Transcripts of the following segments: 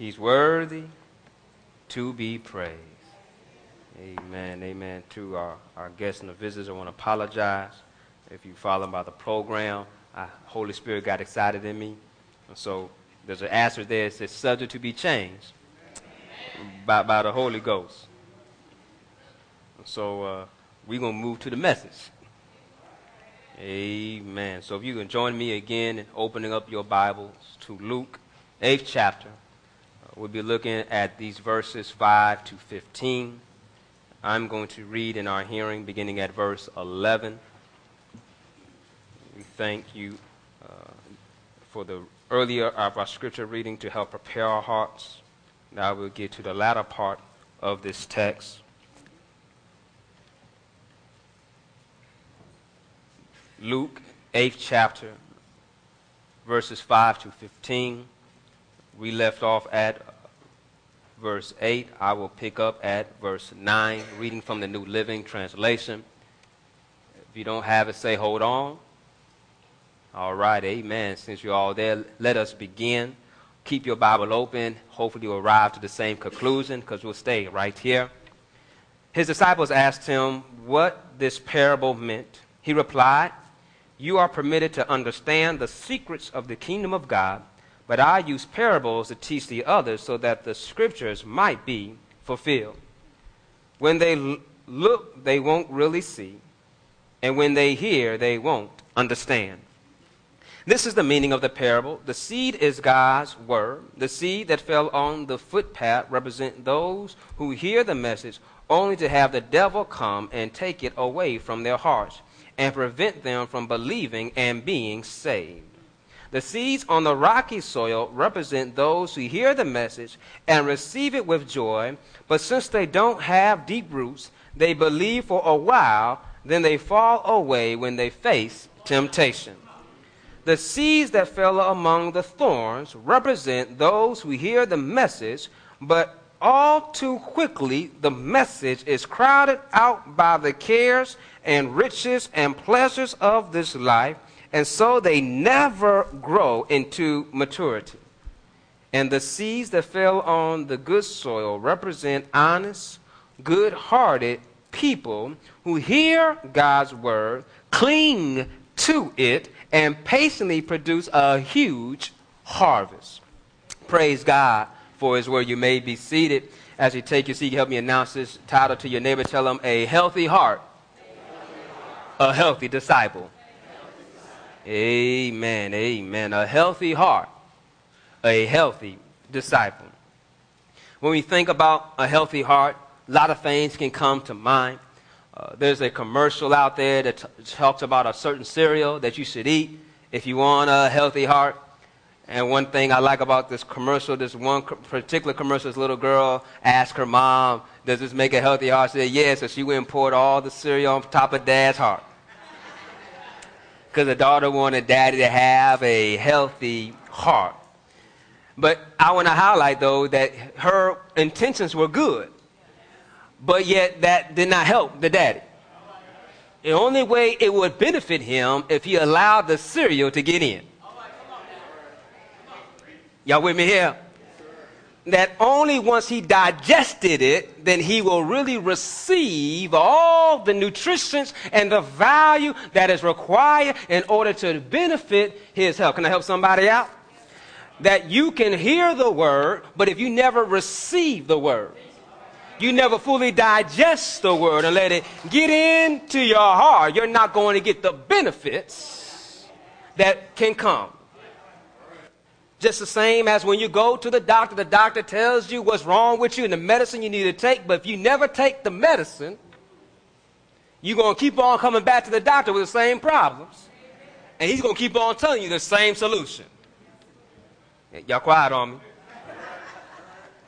He's worthy to be praised. Amen. Amen. To our, our guests and the visitors, I want to apologize. If you follow by the program, I, Holy Spirit got excited in me. And so there's an answer there. It says, subject to be changed by, by the Holy Ghost. So uh, we're going to move to the message. Amen. So if you can join me again in opening up your Bibles to Luke, 8th chapter. We'll be looking at these verses 5 to 15. I'm going to read in our hearing beginning at verse 11. We thank you uh, for the earlier of our scripture reading to help prepare our hearts. Now we'll get to the latter part of this text. Luke, 8th chapter, verses 5 to 15. We left off at verse 8. I will pick up at verse 9, reading from the New Living Translation. If you don't have it, say, hold on. All right, amen. Since you're all there, let us begin. Keep your Bible open. Hopefully, you'll arrive to the same conclusion because we'll stay right here. His disciples asked him what this parable meant. He replied, you are permitted to understand the secrets of the kingdom of God, but I use parables to teach the others so that the scriptures might be fulfilled. When they look, they won't really see, and when they hear, they won't understand. This is the meaning of the parable. The seed is God's word. The seed that fell on the footpath represent those who hear the message only to have the devil come and take it away from their hearts and prevent them from believing and being saved. The seeds on the rocky soil represent those who hear the message and receive it with joy, but since they don't have deep roots, they believe for a while, then they fall away when they face temptation. The seeds that fell among the thorns represent those who hear the message, but all too quickly the message is crowded out by the cares and riches and pleasures of this life, and so they never grow into maturity. And the seeds that fell on the good soil represent honest, good hearted people who hear God's word, cling to it, and patiently produce a huge harvest. Praise God for his word. You may be seated. As you take your seat, help me announce this title to your neighbor. Tell them, A Healthy Heart a healthy disciple. Amen. Amen. A healthy heart, a healthy disciple. When we think about a healthy heart, a lot of things can come to mind. Uh, there's a commercial out there that t- talks about a certain cereal that you should eat if you want a healthy heart. And one thing I like about this commercial, this one particular commercial, this little girl asked her mom, Does this make a healthy heart? She said, Yes. So she went and poured all the cereal on top of dad's heart because the daughter wanted daddy to have a healthy heart. But I want to highlight, though, that her intentions were good, but yet that did not help the daddy. The only way it would benefit him if he allowed the cereal to get in. Y'all with me here? That only once he digested it, then he will really receive all the nutrients and the value that is required in order to benefit his health. Can I help somebody out? That you can hear the word, but if you never receive the word, you never fully digest the word and let it get into your heart, you're not going to get the benefits that can come. Just the same as when you go to the doctor, the doctor tells you what's wrong with you and the medicine you need to take, but if you never take the medicine, you're going to keep on coming back to the doctor with the same problems. And he's going to keep on telling you the same solution. Y'all quiet on me.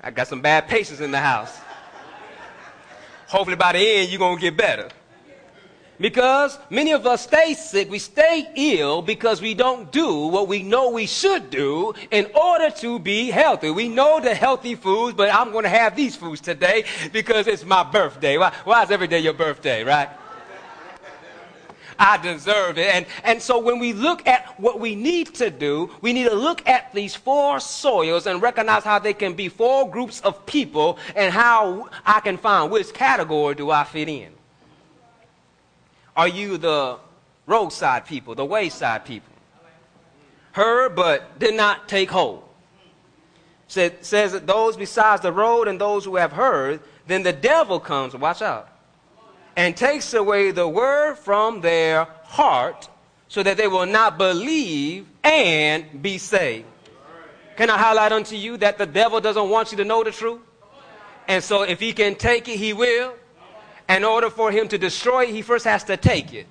I got some bad patients in the house. Hopefully by the end, you're going to get better. Because many of us stay sick, we stay ill because we don't do what we know we should do in order to be healthy. We know the healthy foods, but I'm going to have these foods today because it's my birthday. Why, why is every day your birthday, right? I deserve it. And, and so when we look at what we need to do, we need to look at these four soils and recognize how they can be four groups of people and how I can find which category do I fit in. Are you the roadside people, the wayside people? Heard but did not take hold. Says that those besides the road and those who have heard, then the devil comes, watch out, and takes away the word from their heart so that they will not believe and be saved. Can I highlight unto you that the devil doesn't want you to know the truth? And so if he can take it, he will. In order for him to destroy it, he first has to take it.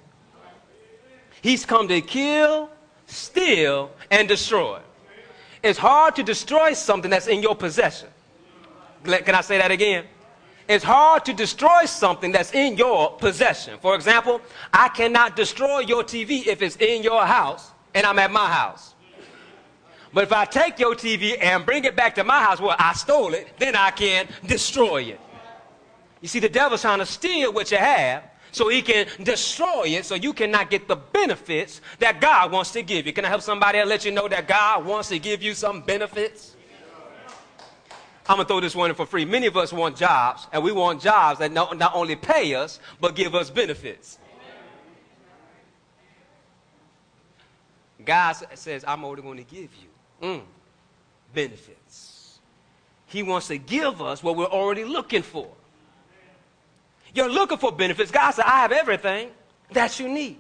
He's come to kill, steal, and destroy. It's hard to destroy something that's in your possession. Can I say that again? It's hard to destroy something that's in your possession. For example, I cannot destroy your TV if it's in your house and I'm at my house. But if I take your TV and bring it back to my house where I stole it, then I can destroy it. You see, the devil's trying to steal what you have so he can destroy it so you cannot get the benefits that God wants to give you. Can I help somebody and let you know that God wants to give you some benefits? I'm going to throw this one in for free. Many of us want jobs, and we want jobs that not, not only pay us, but give us benefits. God says, I'm only going to give you mm, benefits. He wants to give us what we're already looking for. You're looking for benefits. God said, I have everything that you need.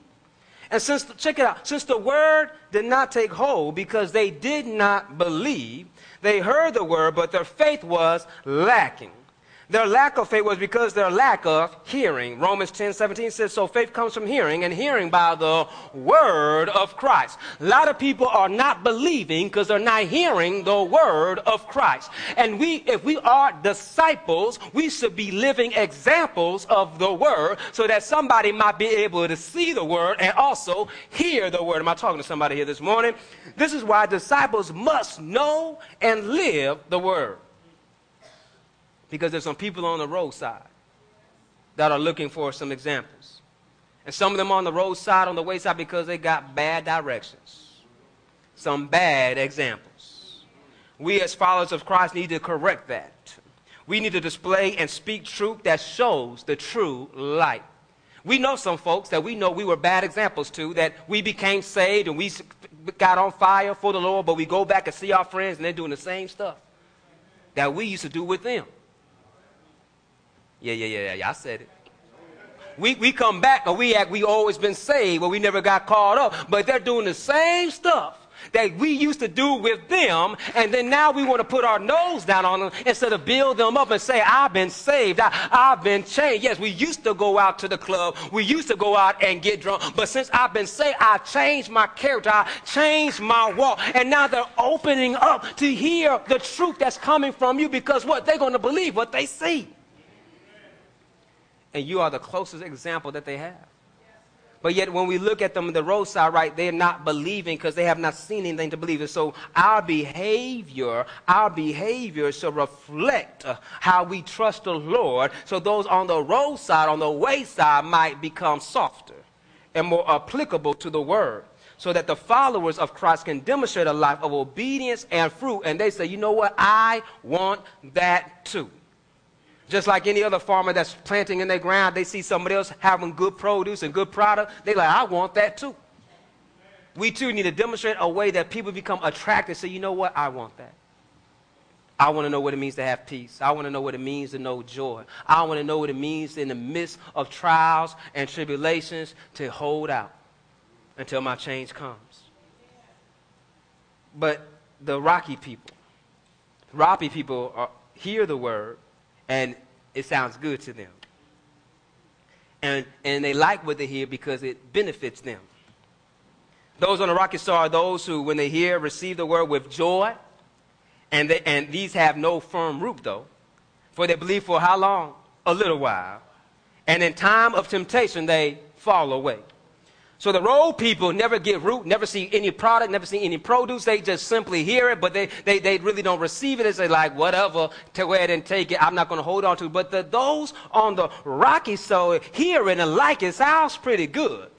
And since, the, check it out, since the word did not take hold because they did not believe, they heard the word, but their faith was lacking. Their lack of faith was because their lack of hearing. Romans 10 17 says, So faith comes from hearing, and hearing by the word of Christ. A lot of people are not believing because they're not hearing the word of Christ. And we, if we are disciples, we should be living examples of the word so that somebody might be able to see the word and also hear the word. Am I talking to somebody here this morning? This is why disciples must know and live the word because there's some people on the roadside that are looking for some examples. And some of them on the roadside, on the wayside, because they got bad directions, some bad examples. We, as followers of Christ, need to correct that. We need to display and speak truth that shows the true light. We know some folks that we know we were bad examples to, that we became saved and we got on fire for the Lord, but we go back and see our friends and they're doing the same stuff that we used to do with them. Yeah, yeah, yeah, yeah. I said it. We, we come back and we act we always been saved, but we never got caught up. But they're doing the same stuff that we used to do with them, and then now we want to put our nose down on them instead of build them up and say, I've been saved, I, have been changed. Yes, we used to go out to the club, we used to go out and get drunk, but since I've been saved, I changed my character, I changed my walk, and now they're opening up to hear the truth that's coming from you because what? They're going to believe what they see and you are the closest example that they have. But yet, when we look at them on the roadside, right, they're not believing because they have not seen anything to believe in. So, our behavior, our behavior should reflect uh, how we trust the Lord. So, those on the roadside, on the wayside, might become softer and more applicable to the word. So that the followers of Christ can demonstrate a life of obedience and fruit. And they say, you know what? I want that too. Just like any other farmer that's planting in their ground, they see somebody else having good produce and good product. They like, I want that too. We too need to demonstrate a way that people become attracted. Say, you know what? I want that. I want to know what it means to have peace. I want to know what it means to know joy. I want to know what it means in the midst of trials and tribulations to hold out until my change comes. But the rocky people, rocky people are, hear the word, and it sounds good to them. And, and they like what they hear because it benefits them. Those on the rocky soil are those who, when they hear, receive the word with joy. And, they, and these have no firm root, though. For they believe for how long? A little while. And in time of temptation, they fall away. So the road people never get root, never see any product, never see any produce. They just simply hear it, but they, they, they really don't receive it. They say like, whatever, to go ahead and take it. I'm not going to hold on to it. But the, those on the rocky soil hear it and like it sounds pretty good.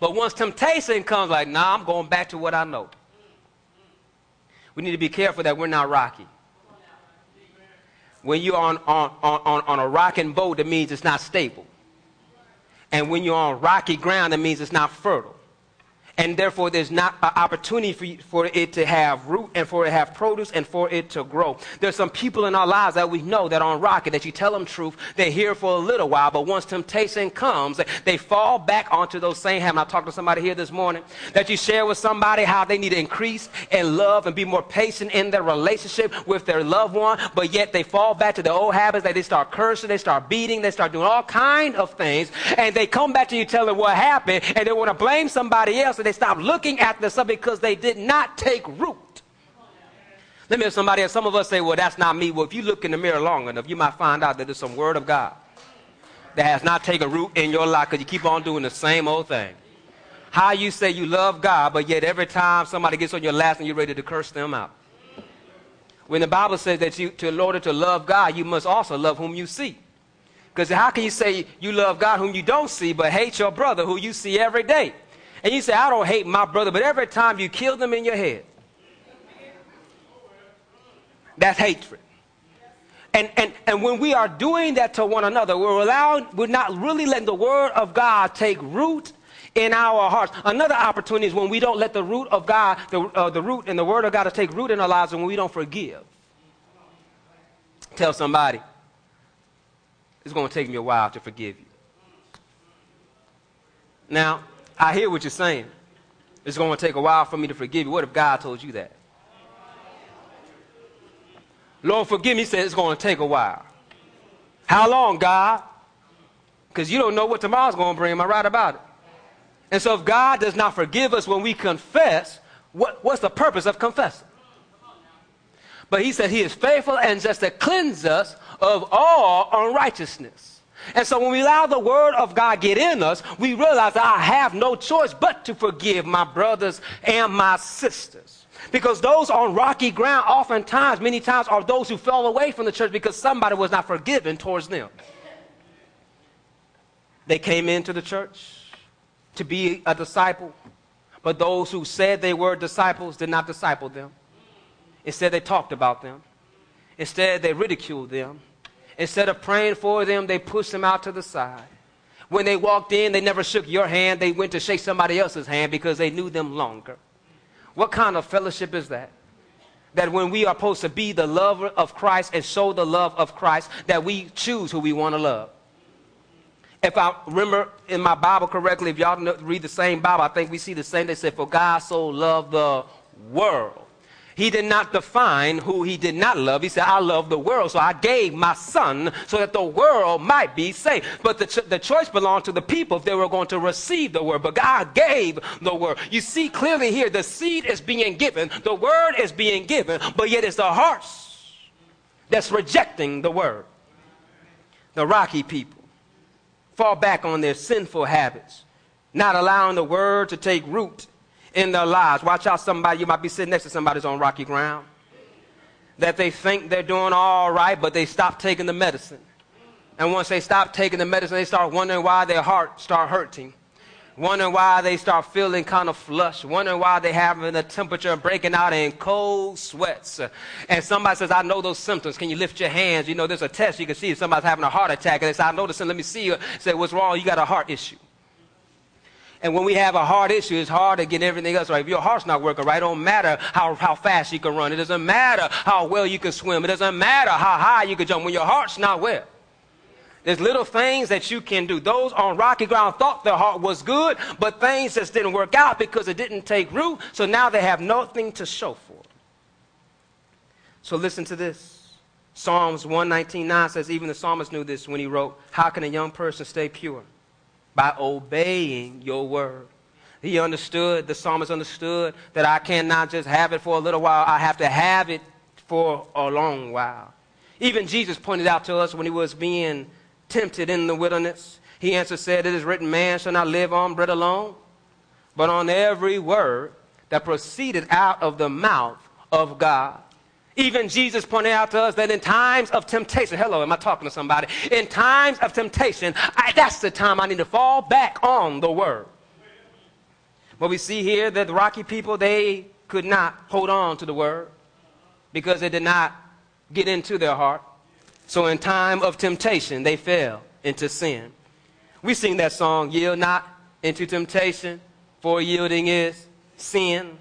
But once temptation comes, like, nah, I'm going back to what I know. We need to be careful that we're not rocky. When you're on, on, on, on a rocking boat, that means it's not stable. And when you're on rocky ground, that means it's not fertile and therefore there's not an opportunity for, you, for it to have root and for it to have produce and for it to grow. There's some people in our lives that we know that are on rocket, that you tell them truth, they're here for a little while, but once temptation comes, they fall back onto those same habits. I talked to somebody here this morning that you share with somebody how they need to increase in love and be more patient in their relationship with their loved one, but yet they fall back to the old habits that they start cursing, they start beating, they start doing all kind of things, and they come back to you telling what happened, and they want to blame somebody else, and they stop looking at the subject because they did not take root. Let me have somebody else. Some of us say, well, that's not me. Well, if you look in the mirror long enough, you might find out that there's some word of God that has not taken root in your life because you keep on doing the same old thing. How you say you love God, but yet every time somebody gets on your last and you're ready to curse them out. When the Bible says that you, to, in order to love God, you must also love whom you see. Because how can you say you love God whom you don't see, but hate your brother who you see every day? And you say, I don't hate my brother, but every time you kill them in your head, that's hatred. And, and, and when we are doing that to one another, we're allowing, we're not really letting the word of God take root in our hearts. Another opportunity is when we don't let the root of God, the, uh, the root and the word of God to take root in our lives and when we don't forgive. Tell somebody, it's going to take me a while to forgive you. Now, I hear what you're saying. It's going to take a while for me to forgive you. What if God told you that? Lord, forgive me. He said it's going to take a while. How long, God? Because you don't know what tomorrow's going to bring. Am I right about it? And so if God does not forgive us when we confess, what, what's the purpose of confessing? But he said he is faithful and just to cleanse us of all unrighteousness. And so when we allow the word of God get in us, we realize I have no choice but to forgive my brothers and my sisters. Because those on rocky ground, oftentimes, many times, are those who fell away from the church because somebody was not forgiven towards them. They came into the church to be a disciple, but those who said they were disciples did not disciple them. Instead, they talked about them. Instead, they ridiculed them. Instead of praying for them, they pushed them out to the side. When they walked in, they never shook your hand. They went to shake somebody else's hand because they knew them longer. What kind of fellowship is that? That when we are supposed to be the lover of Christ and show the love of Christ, that we choose who we want to love. If I remember in my Bible correctly, if y'all read the same Bible, I think we see the same. They said, For God so loved the world he did not define who he did not love. He said, I love the world, so I gave my son so that the world might be saved. But the, ch- the choice belonged to the people if they were going to receive the word. But God gave the word. You see clearly here, the seed is being given, the word is being given, but yet it's the hearts that's rejecting the word. The rocky people fall back on their sinful habits, not allowing the word to take root in their lives. Watch out, somebody, you might be sitting next to somebody who's on rocky ground. That they think they're doing all right, but they stop taking the medicine. And once they stop taking the medicine, they start wondering why their heart start hurting. Wondering why they start feeling kind of flush. Wondering why they having a temperature and breaking out in cold sweats. And somebody says, I know those symptoms. Can you lift your hands? You know, there's a test you can see if somebody's having a heart attack. And they say, I know this, let me see you. Say, what's wrong? You got a heart issue. And when we have a heart issue, it's hard to get everything else right. If your heart's not working right, it don't matter how, how fast you can run. It doesn't matter how well you can swim. It doesn't matter how high you can jump. When your heart's not well, there's little things that you can do. Those on rocky ground thought their heart was good, but things just didn't work out because it didn't take root. So now they have nothing to show for it. So listen to this. Psalms 119.9 says, even the psalmist knew this when he wrote, How can a young person stay pure? By obeying your word. He understood, the psalmist understood that I cannot just have it for a little while, I have to have it for a long while. Even Jesus pointed out to us when he was being tempted in the wilderness. He answered, said, It is written, man shall not live on bread alone, but on every word that proceeded out of the mouth of God. Even Jesus pointed out to us that in times of temptation, hello, am I talking to somebody? In times of temptation, I, that's the time I need to fall back on the word. But we see here that the rocky people, they could not hold on to the word because it did not get into their heart. So in time of temptation, they fell into sin. We sing that song, Yield Not into Temptation, for yielding is sin.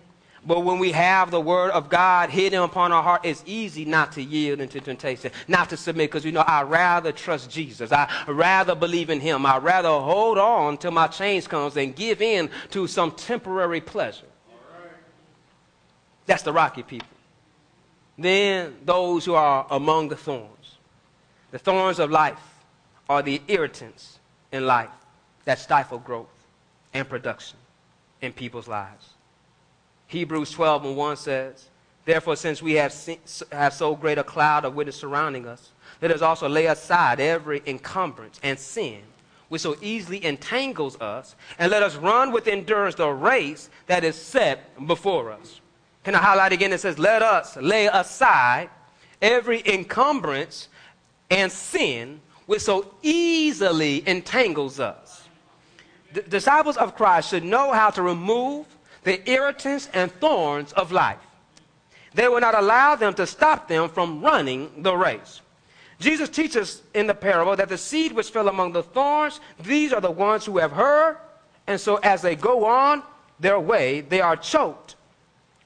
But when we have the word of God hidden upon our heart, it's easy not to yield into temptation, not to submit, because you know, I'd rather trust Jesus. I rather believe in him. I'd rather hold on till my change comes and give in to some temporary pleasure. That's the rocky people. Then those who are among the thorns. The thorns of life are the irritants in life that stifle growth and production in people's lives. Hebrews 12 and 1 says, Therefore, since we have, seen, have so great a cloud of witness surrounding us, let us also lay aside every encumbrance and sin which so easily entangles us, and let us run with endurance the race that is set before us. Can I highlight again? It says, Let us lay aside every encumbrance and sin which so easily entangles us. The disciples of Christ should know how to remove the irritants and thorns of life. They will not allow them to stop them from running the race. Jesus teaches in the parable that the seed which fell among the thorns, these are the ones who have heard, and so as they go on their way, they are choked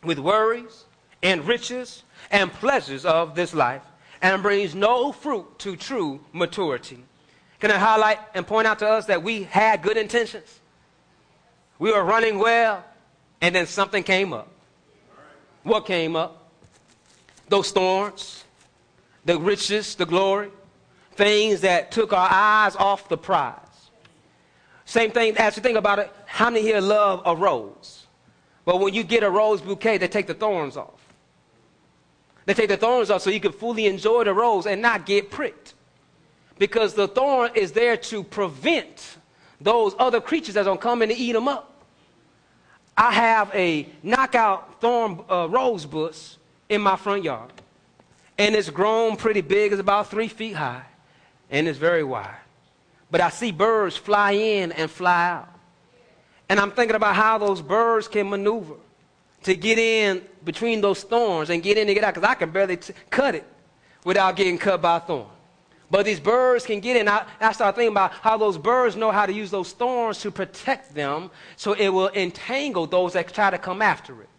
with worries and riches and pleasures of this life and brings no fruit to true maturity. Can I highlight and point out to us that we had good intentions? We were running well, and then something came up. What came up? Those thorns, the riches, the glory, things that took our eyes off the prize. Same thing, as you think about it, how many here love a rose? But when you get a rose bouquet, they take the thorns off. They take the thorns off so you can fully enjoy the rose and not get pricked. Because the thorn is there to prevent those other creatures that's going to come in and eat them up. I have a knockout thorn uh, rose bush in my front yard. And it's grown pretty big. It's about three feet high. And it's very wide. But I see birds fly in and fly out. And I'm thinking about how those birds can maneuver to get in between those thorns and get in and get out because I can barely t- cut it without getting cut by a thorn. But these birds can get in. I, I start thinking about how those birds know how to use those thorns to protect them so it will entangle those that try to come after it.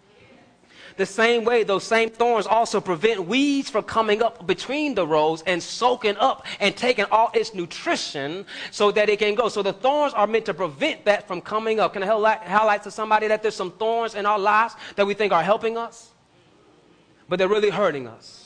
The same way, those same thorns also prevent weeds from coming up between the rows and soaking up and taking all its nutrition so that it can go. So the thorns are meant to prevent that from coming up. Can I highlight to somebody that there's some thorns in our lives that we think are helping us, but they're really hurting us?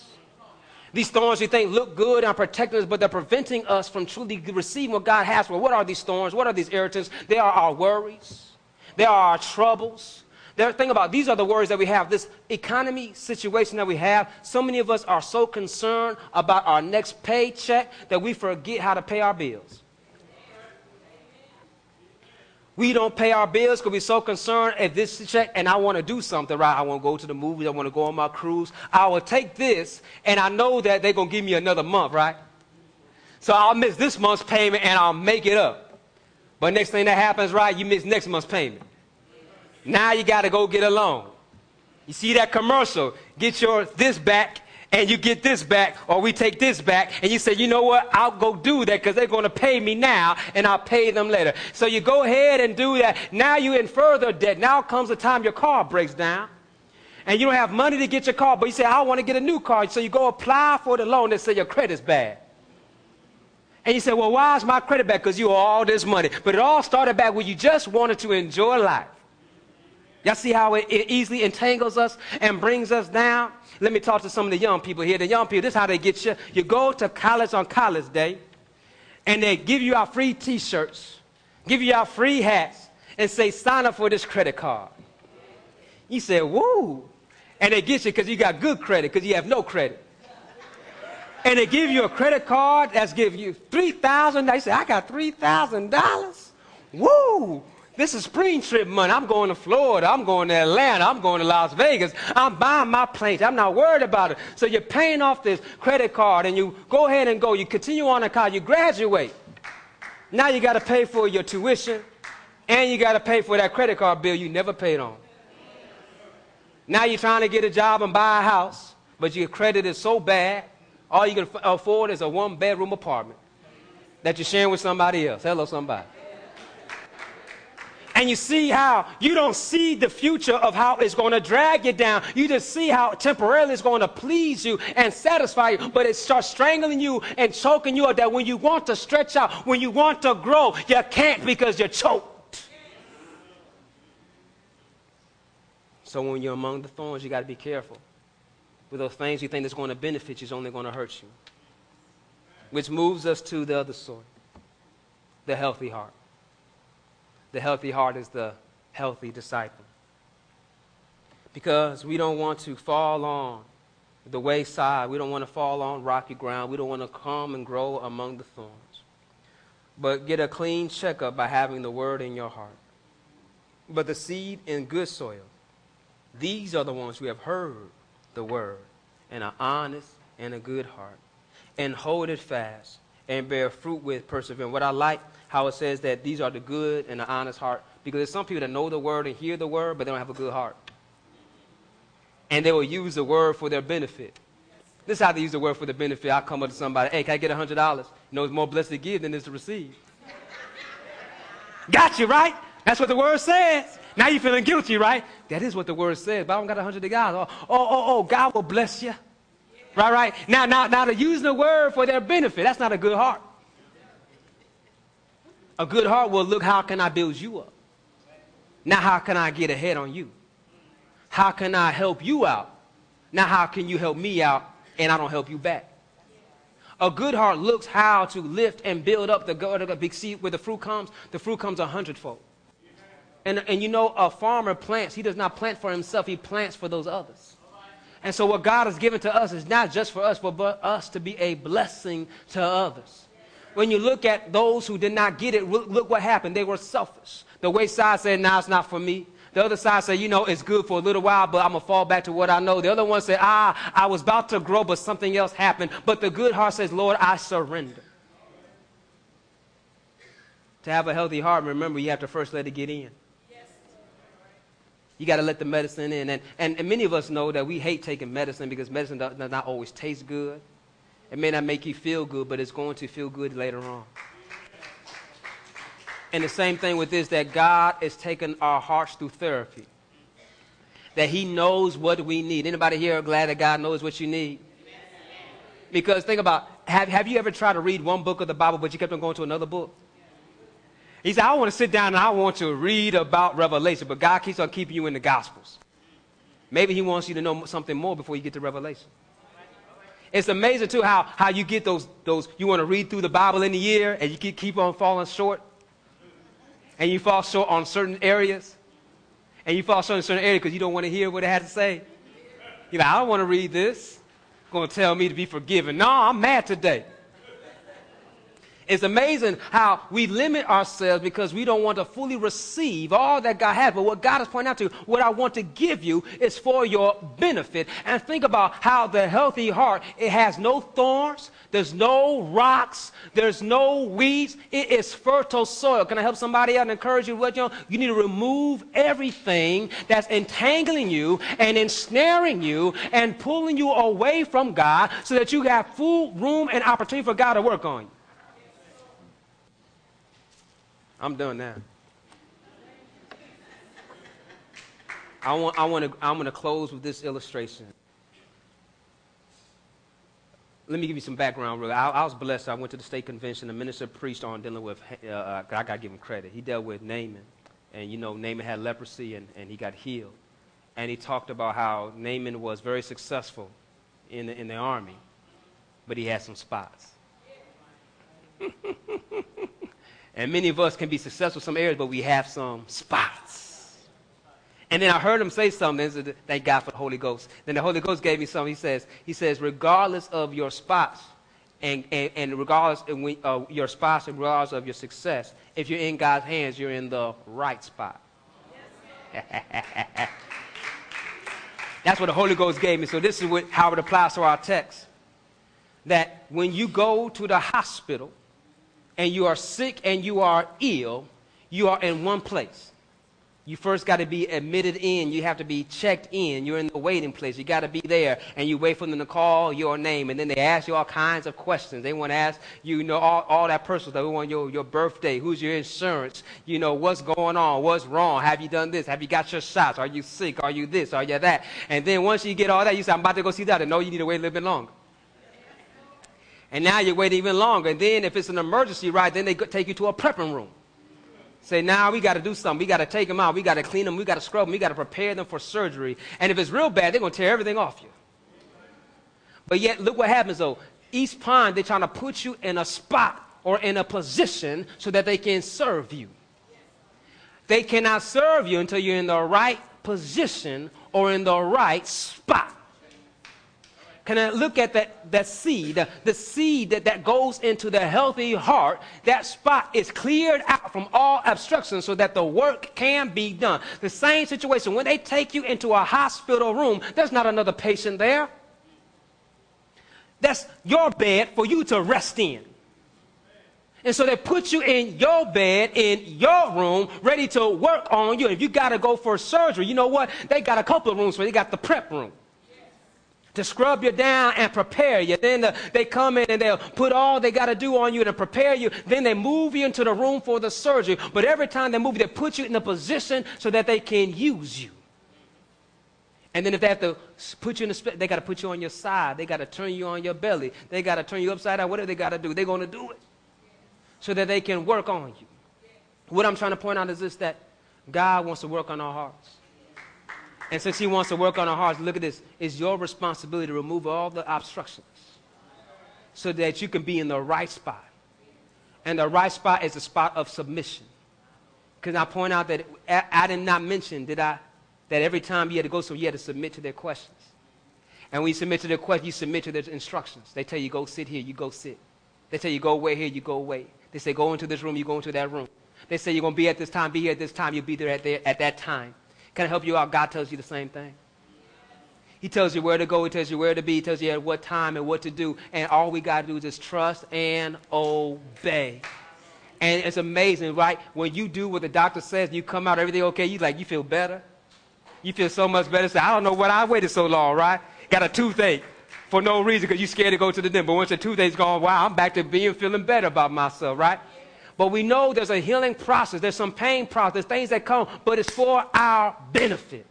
These thorns you think look good and protecting us, but they're preventing us from truly receiving what God has for. What are these thorns? What are these irritants? They are our worries. They are our troubles. There, think about these are the worries that we have. This economy situation that we have. So many of us are so concerned about our next paycheck that we forget how to pay our bills. We don't pay our bills because we're so concerned at this check and I want to do something, right? I want to go to the movies. I want to go on my cruise. I will take this and I know that they're going to give me another month, right? So I'll miss this month's payment and I'll make it up. But next thing that happens, right, you miss next month's payment. Now you got to go get a loan. You see that commercial? Get your this back and you get this back, or we take this back, and you say, you know what, I'll go do that because they're going to pay me now, and I'll pay them later. So you go ahead and do that. Now you're in further debt. Now comes the time your car breaks down, and you don't have money to get your car, but you say, I want to get a new car. So you go apply for the loan that say your credit's bad. And you say, well, why is my credit bad? Because you owe all this money. But it all started back when you just wanted to enjoy life. Y'all see how it, it, easily entangles us and brings us down? Let me talk to some of the young people here. The young people, this is how they get you. You go to college on college day, and they give you out free t shirts, give you out free hats, and say, sign up for this credit card. You say, woo. And they get you because you got good credit, because you have no credit. And they give you a credit card that's give you $3,000. They say, I got $3,000. Woo! This is spring trip money. I'm going to Florida. I'm going to Atlanta. I'm going to Las Vegas. I'm buying my plane. I'm not worried about it. So you're paying off this credit card and you go ahead and go. You continue on a college. You graduate. Now you got to pay for your tuition, And you got to pay for that credit card bill you never paid on. Now you're trying to get a job and buy a house, but your credit is so bad, all you can afford is a one bedroom apartment that you're sharing with somebody else. Hello, somebody and you see how you don't see the future of how it's going to drag you down. You just see how temporarily it's going to please you and satisfy you, but it starts strangling you and choking you up that when you want to stretch out, when you want to grow, you can't because you're choked. So when you're among the thorns, you got to be careful. With those things you think that's going to benefit you is only going to hurt you. Which moves us to the other sword, the healthy heart. The healthy heart is the healthy disciple. Because we don't want to fall on the wayside. We don't want to fall on rocky ground. We don't want to come and grow among the thorns. But get a clean checkup by having the word in your heart. But the seed in good soil, these are the ones who have heard the word and are honest and a good heart and hold it fast and bear fruit with perseverance. What I like how it says that these are the good and the honest heart. Because there's some people that know the word and hear the word, but they don't have a good heart. And they will use the word for their benefit. This is how they use the word for their benefit. I come up to somebody, hey, can I get $100? You know, it's more blessed to give than it is to receive. Got you, right? That's what the word says. Now you're feeling guilty, right? That is what the word says, but I don't got 100 to God. Oh, oh, oh, oh, God will bless you. Right, right? Now, now, now they're using the word for their benefit. That's not a good heart. A good heart will look, how can I build you up? Now, how can I get ahead on you? How can I help you out? Now, how can you help me out and I don't help you back? A good heart looks how to lift and build up the garden. Big seed where the fruit comes. The fruit comes a hundredfold. And, and you know, a farmer plants. He does not plant for himself. He plants for those others. And so what God has given to us is not just for us, but us to be a blessing to others when you look at those who did not get it, look what happened. They were selfish. The way side said, nah, it's not for me. The other side said, you know, it's good for a little while, but I'm going to fall back to what I know. The other one said, ah, I was about to grow, but something else happened. But the good heart says, Lord, I surrender. To have a healthy heart, remember, you have to first let it get in. You got to let the medicine in. And, and, and, many of us know that we hate taking medicine because medicine does, does not always taste good. It may not make you feel good, but it's going to feel good later on. And the same thing with this that God is taking our hearts through therapy. That He knows what we need. Anybody here glad that God knows what you need? Because think about have, have you ever tried to read one book of the Bible, but you kept on going to another book? He said, I want to sit down and I want to read about Revelation, but God keeps on keeping you in the Gospels. Maybe He wants you to know something more before you get to Revelation. It's amazing too how, how you get those, those, you want to read through the Bible in a year and you keep, on falling short. And you fall short on certain areas. And you fall short in certain areas because you don't want to hear what it has to say. You're like, I don't want to read this. It's going to tell me to be forgiven. No, I'm mad today. It's amazing how we limit ourselves because we don't want to fully receive all that God has. But what God is pointing out to you, what I want to give you is for your benefit. And think about how the healthy heart, it has no thorns, there's no rocks, there's no weeds. It is fertile soil. Can I help somebody out and encourage you? What you know, you need to remove everything that's entangling you and ensnaring you and pulling you away from God so that you have full room and opportunity for God to work on you. I'm done now. I want, I want to, I'm going to close with this illustration. Let me give you some background. Really, I, I, was blessed. I went to the state convention. The minister preached on dealing with. Uh, uh I got to give him credit. He dealt with Naaman, and you know Naaman had leprosy, and, and he got healed. And he talked about how Naaman was very successful in the, in the army, but he had some spots. And many of us can be successful in some areas, but we have some spots. And then I heard him say something. Said, Thank God for the Holy Ghost. Then the Holy Ghost gave me something. He says, he says, regardless of your spots, and, and, and regardless of uh, your spots and regardless of your success, if you're in God's hands, you're in the right spot. That's what the Holy Ghost gave me. So this is what, how it applies to our text. That when you go to the hospital and you are sick and you are ill, you are in one place. You first got to be admitted in. You have to be checked in. You're in the waiting place. You got to be there, and you wait for them to call your name, and then they ask you all kinds of questions. They want to ask you, you know, all, all that personal stuff. They want your, your birthday, who's your insurance, you know, what's going on, what's wrong, have you done this, have you got your shots, are you sick, are you this, are you that? And then once you get all that, you say, I'm about to go see that, and no, you need to wait a little bit longer. And now you wait even longer. And then if it's an emergency, right, then they take you to a prepping room. Say, now nah, we got to do something. We got to take them out. We got to clean them. We got to scrub them. We got to prepare them for surgery. And if it's real bad, they're going to tear everything off you. But yet, look what happens though. East Pond, they're trying to put you in a spot or in a position so that they can serve you. They cannot serve you until you're in the right position or in the right spot. Can I look at that, that seed, the seed that, that goes into the healthy heart? That spot is cleared out from all obstructions so that the work can be done. The same situation, when they take you into a hospital room, there's not another patient there. That's your bed for you to rest in. And so they put you in your bed, in your room, ready to work on you. If you got to go for surgery, you know what? They got a couple of rooms where. They got the prep room to scrub you down and prepare you. Then the, they come in and they'll put all they got to do on you to prepare you. Then they move you into the room for the surgery. But every time they move you, they put you in a position so that they can use you. And then if they have to put you in the, they got to put you on your side. They got to turn you on your belly. They got to turn you upside down. Whatever they got to do, they're going to do it so that they can work on you. What I'm trying to point out is this that God wants to work on our hearts. And since He wants to work on our hearts, look at this. It's your responsibility to remove all the obstructions so that you can be in the right spot. And the right spot is the spot of submission. Because I point out that I did not mention, did I, that every time you had to go so you had to submit to their questions. And when you submit to their questions, you submit to their instructions. They tell you, go sit here, you go sit. They tell you, go away here, you go away. They say, go into this room, you go into that room. They say, you're going to be at this time, be here at this time, you'll be there at, there at that time. Can I help you out? God tells you the same thing. He tells you where to go. He tells you where to be. He tells you at what time and what to do. And all we got to do is just trust and obey. And it's amazing, right? When you do what the doctor says, you come out, everything okay, you like, you feel better. You feel so much better. Say, I don't know what I waited so long, right? Got a toothache for no reason because you're scared to go to the dentist. But once the toothache's gone, wow, I'm back to being feeling better about myself, right? But we know there's a healing process, there's some pain process, things that come, but it's for our benefit.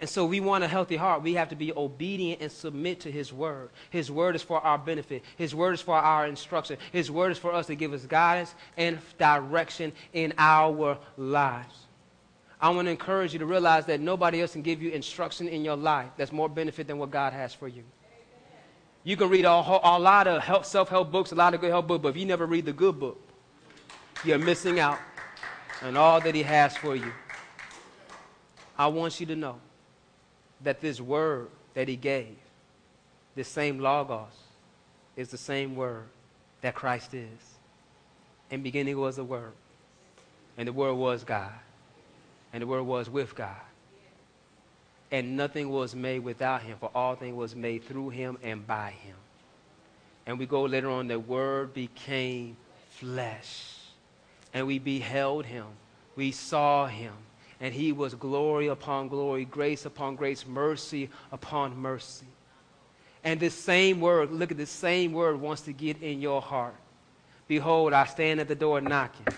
And so we want a healthy heart. We have to be obedient and submit to His word. His word is for our benefit. His word is for our instruction. His word is for us to give us guidance and direction in our lives. I want to encourage you to realize that nobody else can give you instruction in your life that's more benefit than what God has for you. You can read a, a lot of self-help books, a lot of good help books, but if you never read the good book, you're missing out on all that he has for you. I want you to know that this word that he gave, this same logos, is the same word that Christ is. In beginning was the word, and the word was God, and the word was with God and nothing was made without him, for all things was made through him and by him. And we go later on, the word became flesh, and we beheld him, we saw him, and he was glory upon glory, grace upon grace, mercy upon mercy. And this same word, look at this same word wants to get in your heart. Behold, I stand at the door knocking.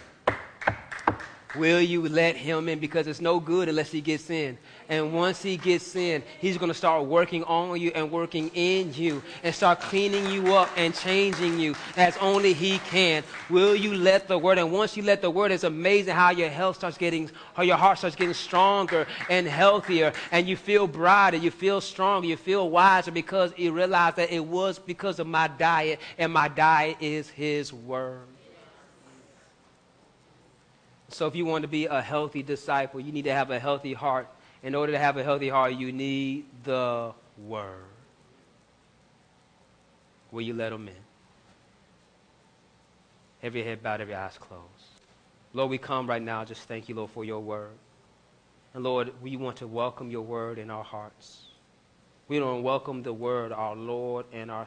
Will you let him in? Because it's no good unless he gets in. And once he gets in, he's going to start working on you and working in you and start cleaning you up and changing you as only he can. Will you let the word? And once you let the word, it's amazing how your health starts getting, how your heart starts getting stronger and healthier. And you feel brighter, you feel stronger, you feel wiser because you realize that it was because of my diet, and my diet is his word. So if you want to be a healthy disciple, you need to have a healthy heart. In order to have a healthy heart, you need the Word. Will you let them in? Every head bowed, every eyes closed. Lord, we come right now. Just thank you, Lord, for your word. And Lord, we want to welcome your word in our hearts. We don't welcome the word, our Lord and our